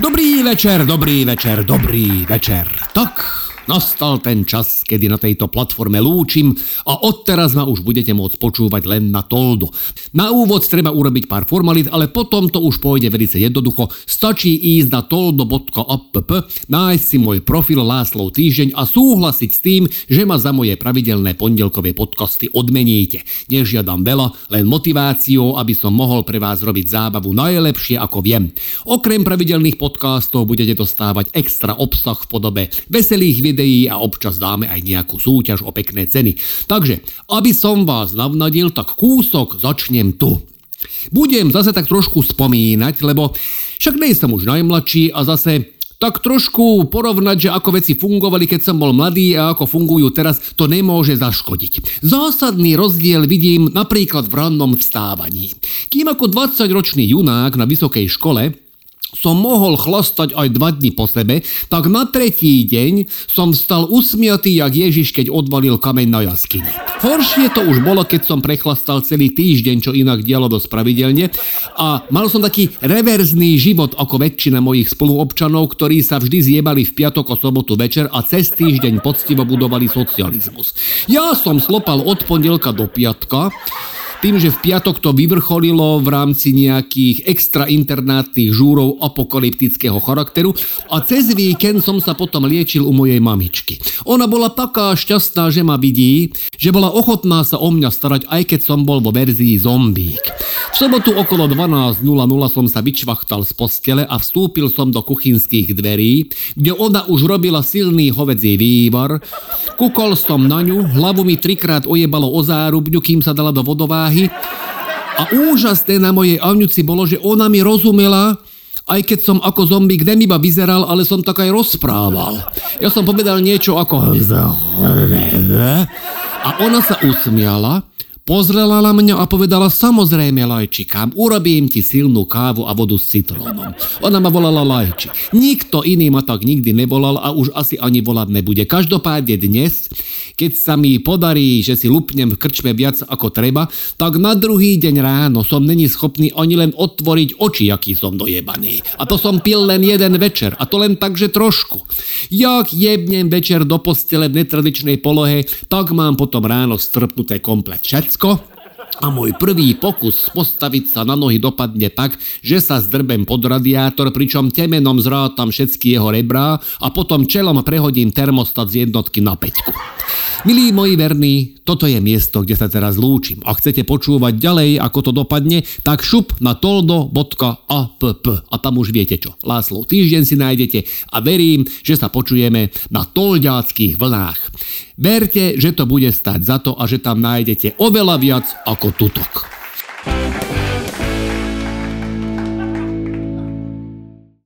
Dobrý večer, dobrý večer, dobrý večer. Tak, nastal ten čas, kedy na tejto platforme lúčim a odteraz ma už budete môcť počúvať len na Toldo. Na úvod treba urobiť pár formalít, ale potom to už pôjde velice jednoducho. Stačí ísť na toldo.app, nájsť si môj profil Láslov týždeň a súhlasiť s tým, že ma za moje pravidelné pondelkové podcasty odmeníte. Nežiadam veľa, len motiváciou, aby som mohol pre vás robiť zábavu najlepšie ako viem. Okrem pravidelných podcastov budete dostávať extra obsah v podobe veselých videí a občas dáme aj nejakú súťaž o pekné ceny. Takže, aby som vás navnadil, tak kúsok začnem tu. Budem zase tak trošku spomínať, lebo však nie som už najmladší a zase tak trošku porovnať, že ako veci fungovali, keď som bol mladý a ako fungujú teraz, to nemôže zaškodiť. Zásadný rozdiel vidím napríklad v rannom vstávaní. Kým ako 20-ročný junák na vysokej škole som mohol chlastať aj dva dni po sebe, tak na tretí deň som vstal usmiatý jak Ježiš, keď odvalil kameň na jaskyni. Horšie to už bolo, keď som prechlastal celý týždeň, čo inak dialo dosť pravidelne a mal som taký reverzný život ako väčšina mojich spoluobčanov, ktorí sa vždy zjebali v piatok o sobotu večer a cez týždeň poctivo budovali socializmus. Ja som slopal od pondelka do piatka, tým, že v piatok to vyvrcholilo v rámci nejakých extra internátnych žúrov apokalyptického charakteru a cez víkend som sa potom liečil u mojej mamičky. Ona bola taká šťastná, že ma vidí, že bola ochotná sa o mňa starať, aj keď som bol vo verzii zombík. V sobotu okolo 12.00 som sa vyčvachtal z postele a vstúpil som do kuchynských dverí, kde ona už robila silný hovedzí vývar. Kukol som na ňu, hlavu mi trikrát ojebalo o zárubňu, kým sa dala do vodová váhy. A úžasné na mojej Avňuci bolo, že ona mi rozumela, aj keď som ako zombík nemiba vyzeral, ale som tak aj rozprával. Ja som povedal niečo ako... A ona sa usmiala Pozrela na mňa a povedala, samozrejme, Lajčikám, urobím ti silnú kávu a vodu s citrónom. Ona ma volala Lajči. Nikto iný ma tak nikdy nevolal a už asi ani volať nebude. Každopádne dnes, keď sa mi podarí, že si lupnem v krčme viac ako treba, tak na druhý deň ráno som není schopný ani len otvoriť oči, aký som dojebaný. A to som pil len jeden večer, a to len tak, že trošku. Jak jebnem večer do postele v netradičnej polohe, tak mám potom ráno strpnuté komplet všetko Slovensko a môj prvý pokus postaviť sa na nohy dopadne tak, že sa zdrbem pod radiátor, pričom temenom zrátam všetky jeho rebrá a potom čelom prehodím termostat z jednotky na peťku. Milí moji verní, toto je miesto, kde sa teraz lúčim. Ak chcete počúvať ďalej, ako to dopadne, tak šup na toldo.app a tam už viete čo. Láslo týždeň si nájdete a verím, že sa počujeme na tolďáckých vlnách. Verte, že to bude stať za to a že tam nájdete oveľa viac ako tutok.